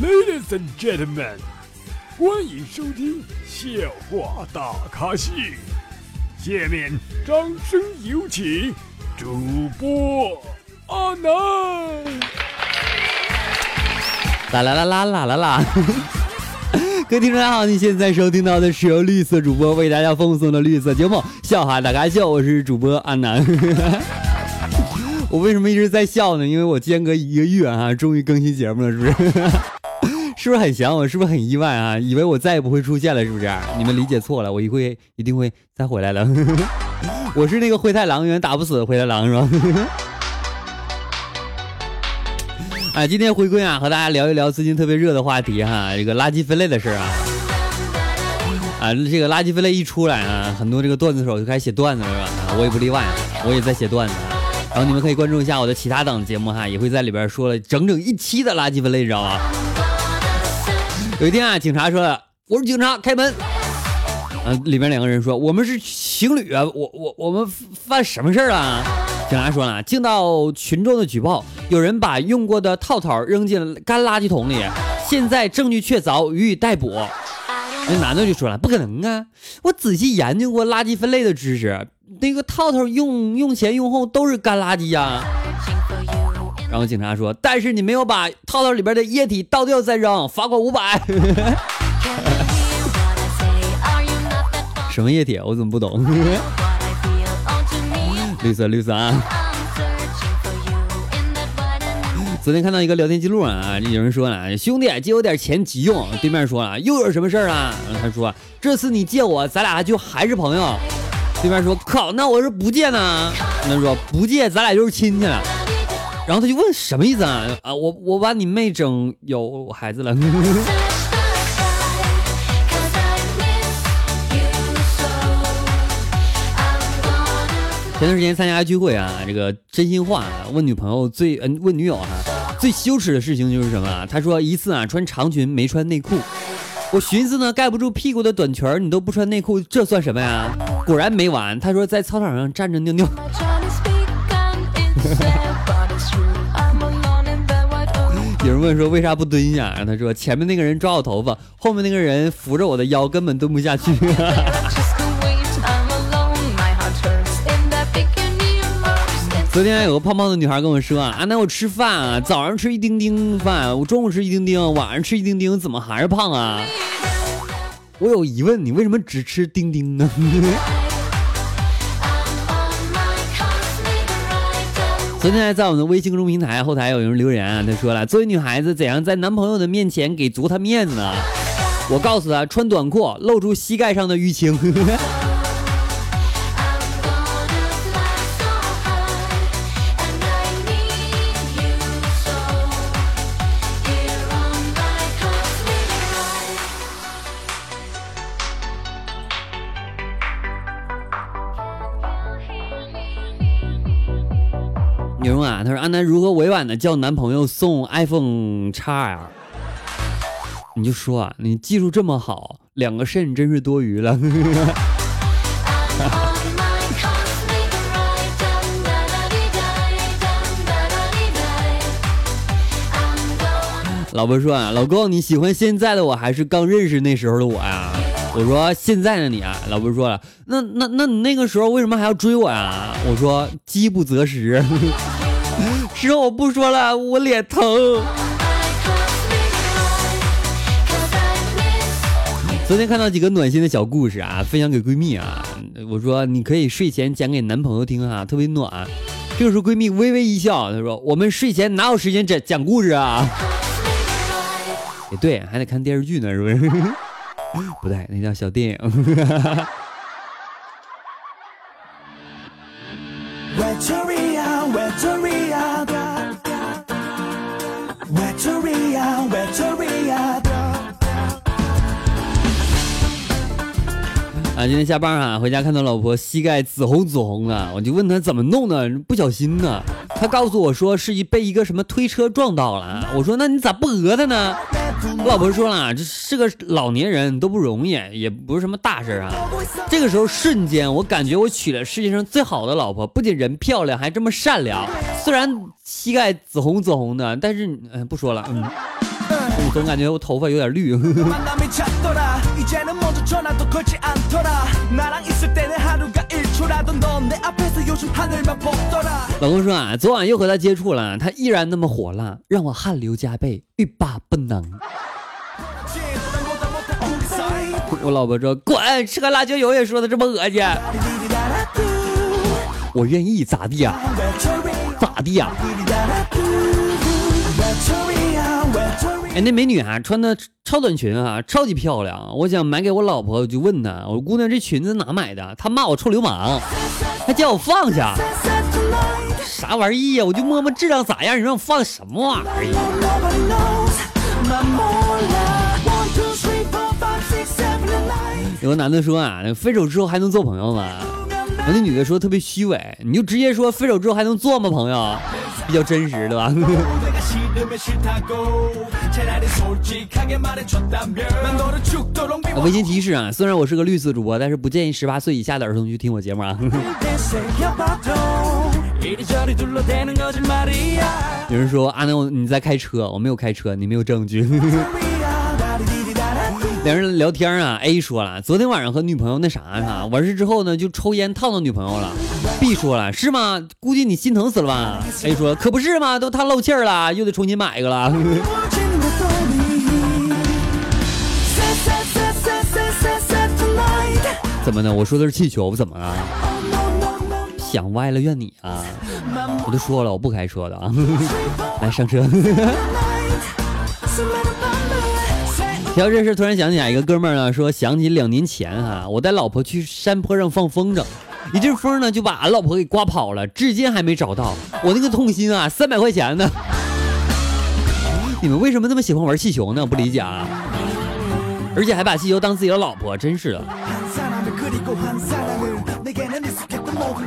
Ladies and gentlemen，欢迎收听笑话大咖秀。下面掌声有请主播阿南。啦啦啦啦啦啦啦！各位听众大家好，你现在收听到的是由绿色主播为大家奉送的绿色节目《笑话大咖秀》，我是主播阿南。我为什么一直在笑呢？因为我间隔一个月啊，终于更新节目了，是不是？是不是很想我？是不是很意外啊？以为我再也不会出现了，是不是？你们理解错了，我一会一定会再回来的。我是那个灰太狼，永远打不死的灰太狼，是吧？啊，今天回归啊，和大家聊一聊最近特别热的话题哈，这个垃圾分类的事儿啊。啊，这个垃圾分类一出来啊，很多这个段子手就开始写段子了，是吧？我也不例外，我也在写段子。然后你们可以关注一下我的其他档节目哈，也会在里边说了整整一期的垃圾分类，知道吗？有一天啊，警察说了：“我是警察，开门。”嗯，里面两个人说：“我们是情侣啊，我我我们犯什么事儿了？”警察说了：“接到群众的举报，有人把用过的套套扔进了干垃圾桶里，现在证据确凿，予以逮捕。”那男的就说了：“不可能啊，我仔细研究过垃圾分类的知识。”那个套套用用前用后都是干垃圾呀，然后警察说，但是你没有把套套里边的液体倒掉再扔，罚款五百。什么液体？我怎么不懂？绿色绿色啊！昨天看到一个聊天记录啊，有人说了，兄弟借我点钱急用。对面说了，又有什么事儿啊？他说，这次你借我，咱俩就还是朋友。对面说靠，那我是不借呢。那说不借，咱俩就是亲戚了。然后他就问什么意思啊？啊，我我把你妹整有孩子了。前段时间参加聚会啊，这个真心话问女朋友最嗯问女友哈最羞耻的事情就是什么？他说一次啊穿长裙没穿内裤。我寻思呢，盖不住屁股的短裙你都不穿内裤，这算什么呀？果然没完，他说在操场上站着尿尿。问说为啥不蹲下？他说前面那个人抓我头发，后面那个人扶着我的腰，根本蹲不下去。昨天有个胖胖的女孩跟我说啊，那我吃饭啊，早上吃一丁丁饭，我中午吃一丁丁，晚上吃一丁丁，怎么还是胖啊？我有疑问，你为什么只吃丁丁呢？昨天还在我们的微信公众平台后台有人留言啊，他说了，作为女孩子怎样在男朋友的面前给足他面子呢？我告诉他，穿短裤露出膝盖上的淤青。呵 呵啊，她说安南如何委婉的叫男朋友送 iPhone X R？你就说啊，你技术这么好，两个肾真是多余了。老婆说啊，老公你喜欢现在的我还是刚认识那时候的我呀？我说现在的你啊，老婆说了，那那那你那个时候为什么还要追我呀？我说饥不择食，是我不说了，我脸疼。昨天看到几个暖心的小故事啊，分享给闺蜜啊，我说你可以睡前讲给男朋友听啊，特别暖。这个时候闺蜜微微一笑，她说我们睡前哪有时间讲讲故事啊？也对，还得看电视剧呢，是不是？不对，那叫小电影。啊，今天下班啊，回家看到老婆膝盖紫红紫红的，我就问她怎么弄的，不小心呢。她告诉我说是一被一个什么推车撞到了。我说那你咋不讹她呢？我老婆说了，这是个老年人，都不容易，也不是什么大事啊。这个时候瞬间，我感觉我娶了世界上最好的老婆，不仅人漂亮，还这么善良。虽然膝盖紫红紫红的，但是嗯，不说了，嗯。总感觉我头发有点绿。老公说啊，昨晚又和他接触了，他依然那么火辣，让我汗流浃背，欲罢不能。我老婆说滚，吃个辣椒油也说的这么恶心。我愿意咋地呀？咋地呀？哎，那美女啊，穿的超短裙啊，超级漂亮。我想买给我老婆，我就问她，我说姑娘这裙子哪买的？她骂我臭流氓，还叫我放下。啥玩意呀？我就摸摸质量咋样？你让我放什么玩意有个男的说啊，分手之后还能做朋友吗？那女的说特别虚伪，你就直接说分手之后还能做吗？朋友，比较真实，对吧？温馨提示啊，虽然我是个绿色主播，但是不建议十八岁以下的儿童去听我节目啊。有人说阿南，你在开车，我没有开车，你没有证据。两人聊天啊，A 说了，昨天晚上和女朋友那啥哈，完事之后呢，就抽烟烫到女朋友了。B 说了，是吗？估计你心疼死了吧？A 说，可不是嘛，都烫漏气儿了，又得重新买一个了。怎么的？我说的是气球，怎么了？想歪了怨你啊！我都说了，我不开车的啊。来上车。提到这事，突然想起来一个哥们儿呢，说想起两年前哈，我带老婆去山坡上放风筝，一阵风呢就把俺老婆给刮跑了，至今还没找到。我那个痛心啊，三百块钱呢。你们为什么那么喜欢玩气球呢？不理解啊。而且还把气球当自己的老婆，真是的。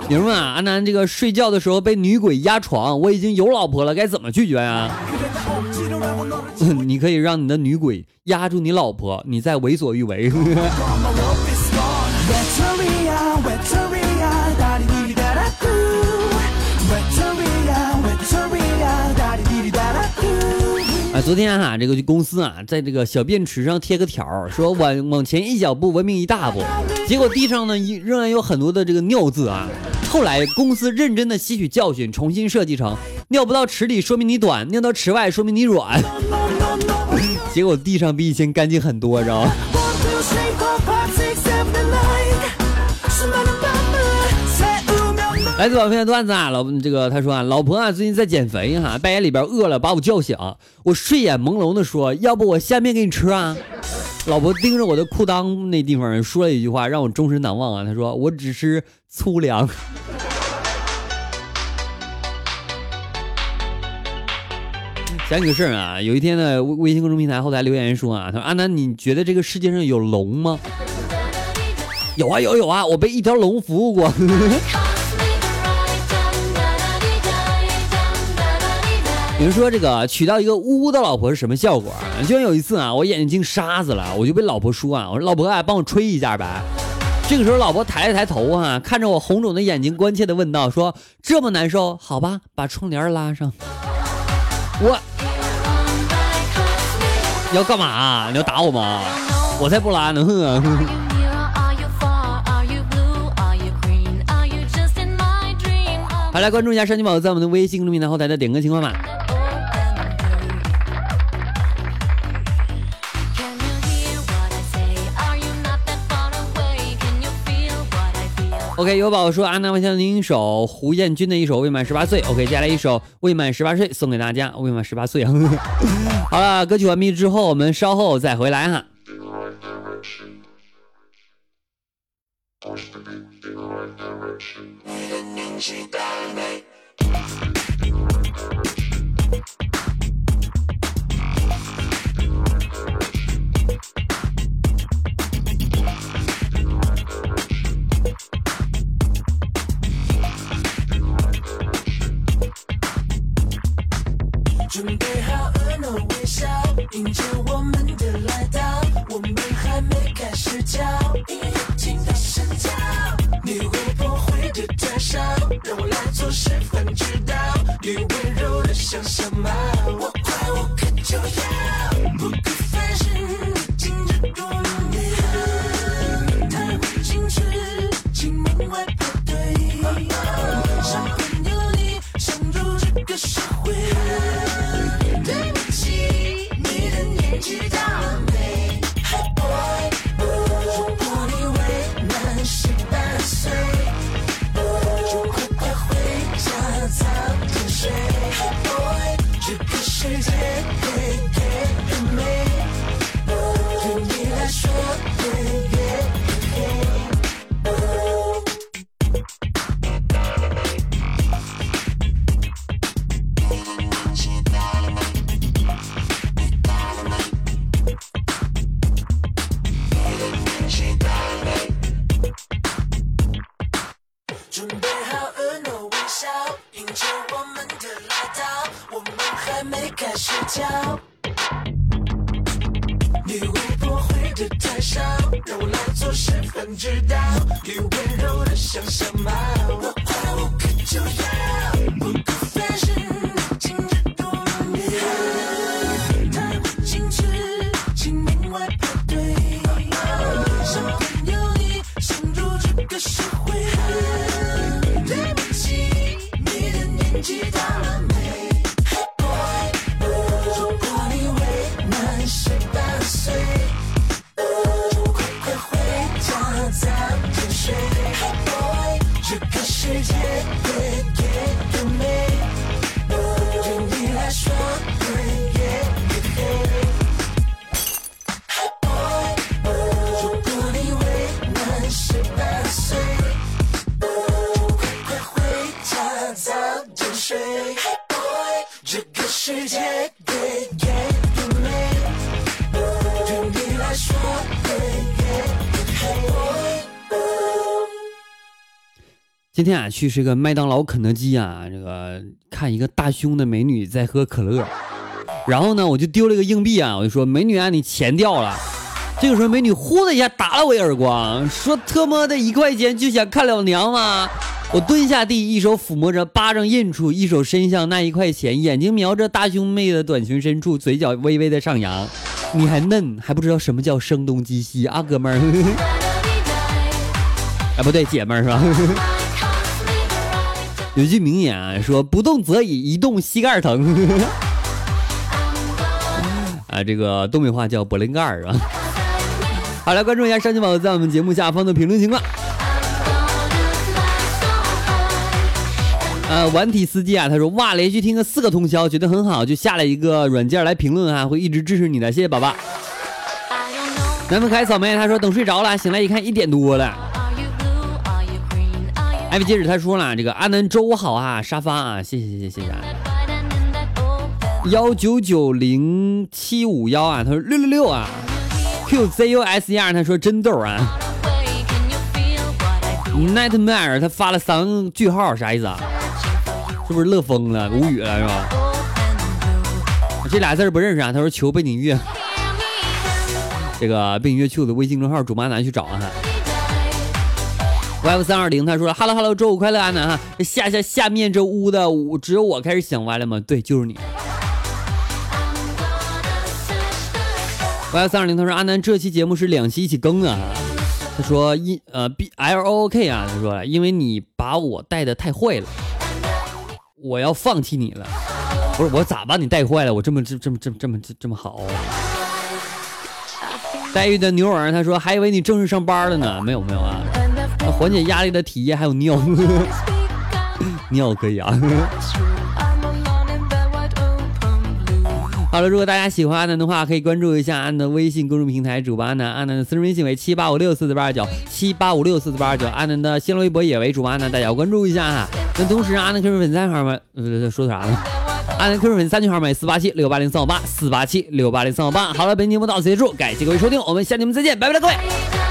有人问啊，阿南这个睡觉的时候被女鬼压床，我已经有老婆了，该怎么拒绝呀？你可以让你的女鬼压住你老婆，你再为所欲为。啊，昨天哈，这个公司啊，在这个小便池上贴个条说往往前一小步，文明一大步。结果地上呢，仍然有很多的这个尿渍啊。后来公司认真的吸取教训，重新设计成尿不到池里说明你短，尿到池外说明你软。结果地上比以前干净很多，知道吗？来自网飞的段子啊，老这个他说啊，老婆啊最近在减肥哈，半夜里边饿了把我叫醒，我睡眼朦胧的说，要不我下面给你吃啊？老婆盯着我的裤裆那地方说了一句话，让我终身难忘啊，他说我只吃粗粮。讲你个事儿啊，有一天呢，微微信公众平台后台留言说啊，他说阿南，你觉得这个世界上有龙吗？有啊有有啊，我被一条龙服务过。有人说这个娶到一个污的老婆是什么效果？就像有一次啊，我眼睛进沙子了，我就被老婆说啊，我说老婆啊，帮我吹一下呗。这个时候老婆抬了抬头啊，看着我红肿的眼睛，关切的问道：说这么难受？好吧，把窗帘拉上。我。你要干嘛？你要打我吗？我才不拉呢！好，来关注一下山鸡宝在我们的微信公众平台后台的点歌情况吧。OK，有宝宝说安娜，我想听一首胡彦军的一首《未满十八岁》。OK，接下来一首《未满十八岁》送给大家，《未满十八岁》。好了，歌曲完毕之后，我们稍后再回来哈。让我来做示范指导。你温柔的像小猫，还没开始跳。你会不会的太少，让我来做身份指导。你温柔的像小猫，我爱无可救药不够 fashion，今天啊，去这个麦当劳、肯德基啊，这个看一个大胸的美女在喝可乐，然后呢，我就丢了一个硬币啊，我就说美女啊，你钱掉了。这个时候，美女呼的一下打了我一耳光，说特么的一块钱就想看老娘吗？我蹲下地，一手抚摸着巴掌印处，一手伸向那一块钱，眼睛瞄着大胸妹的短裙深处，嘴角微微的上扬。你还嫩，还不知道什么叫声东击西啊，哥们儿。哎，不对，姐们儿是吧？有句名言啊，说不动则已，一动膝盖疼。啊，这个东北话叫柏林盖儿是吧？好，来关注一下上期宝宝在我们节目下方的评论情况。呃，顽体司机啊，他说哇，连续听了四个通宵，觉得很好，就下了一个软件来评论啊，会一直支持你的，谢谢宝宝。南风凯草莓他说等睡着了，醒来一看一点多了。艾薇接着他说了，这个阿南粥好啊，沙发啊，谢谢谢谢谢谢。幺九九零七五幺啊，他说六六六啊，QZUSER 他说真逗啊，Nightmare 他发了三个句号，啥意思啊？是不是乐疯了，无语了是吧？这俩字不认识啊，他说求背景音乐，这个背景音乐去我的微信公众号主妈南去找啊。YF 三二零他说了，Hello Hello，周五快乐，阿南哈，下下下面这屋的我只有我开始想歪了吗？对，就是你。YF 三二零他说，阿南这期节目是两期一起更啊。他说因呃 B L O O K 啊，他说因为你把我带的太坏了，我要放弃你了。不是我咋把你带坏了？我这么这这么这么这么这么好。黛玉的牛耳他说还以为你正式上班了呢，没有没有啊。缓解压力的体液还有尿，尿可以啊。好了，如果大家喜欢阿南的话，可以关注一下阿南的微信公众平台主播阿南，阿南的私人微信为七八五六四四八二九七八五六四四八二九，阿南的新浪微博也为主播阿南，大家要关注一下哈。那同时，阿南 QQ 粉丝号码，呃，说啥呢？阿南 QQ 粉丝三群号码四八七六八零三五八四八七六八零三五八。好了，本期节目到此结束，感谢各位收听，我们下期节目再见，拜拜了各位。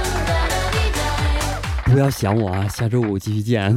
不要想我啊，下周五继续见。